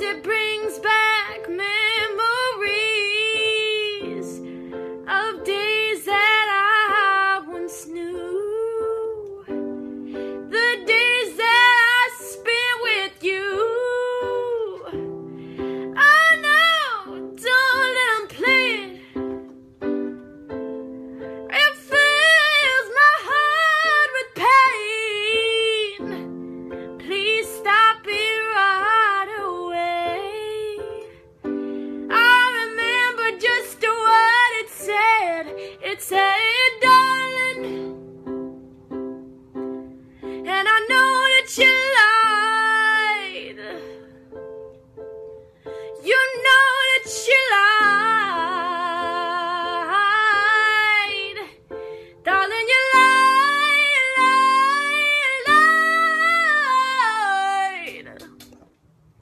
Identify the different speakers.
Speaker 1: it bring would say, darling, and I know that you